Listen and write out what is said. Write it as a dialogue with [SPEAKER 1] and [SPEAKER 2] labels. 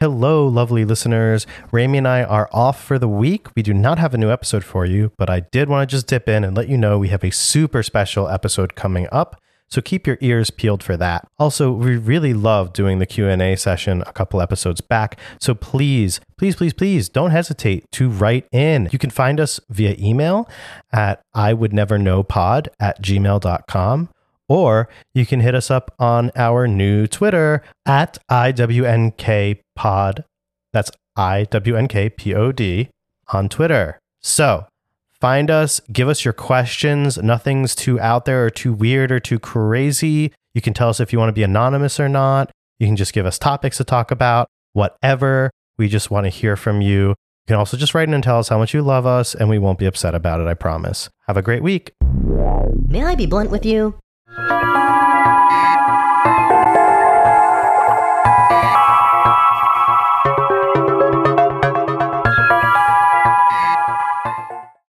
[SPEAKER 1] Hello, lovely listeners. Remi and I are off for the week. We do not have a new episode for you, but I did want to just dip in and let you know we have a super special episode coming up. So keep your ears peeled for that. Also, we really love doing the Q&A session a couple episodes back. So please, please, please, please don't hesitate to write in. You can find us via email at I would never know pod at gmail.com or you can hit us up on our new Twitter at IWNKPod. That's IWNKPOD on Twitter. So find us, give us your questions. Nothing's too out there or too weird or too crazy. You can tell us if you want to be anonymous or not. You can just give us topics to talk about, whatever. We just want to hear from you. You can also just write in and tell us how much you love us, and we won't be upset about it, I promise. Have a great week.
[SPEAKER 2] May I be blunt with Thank you.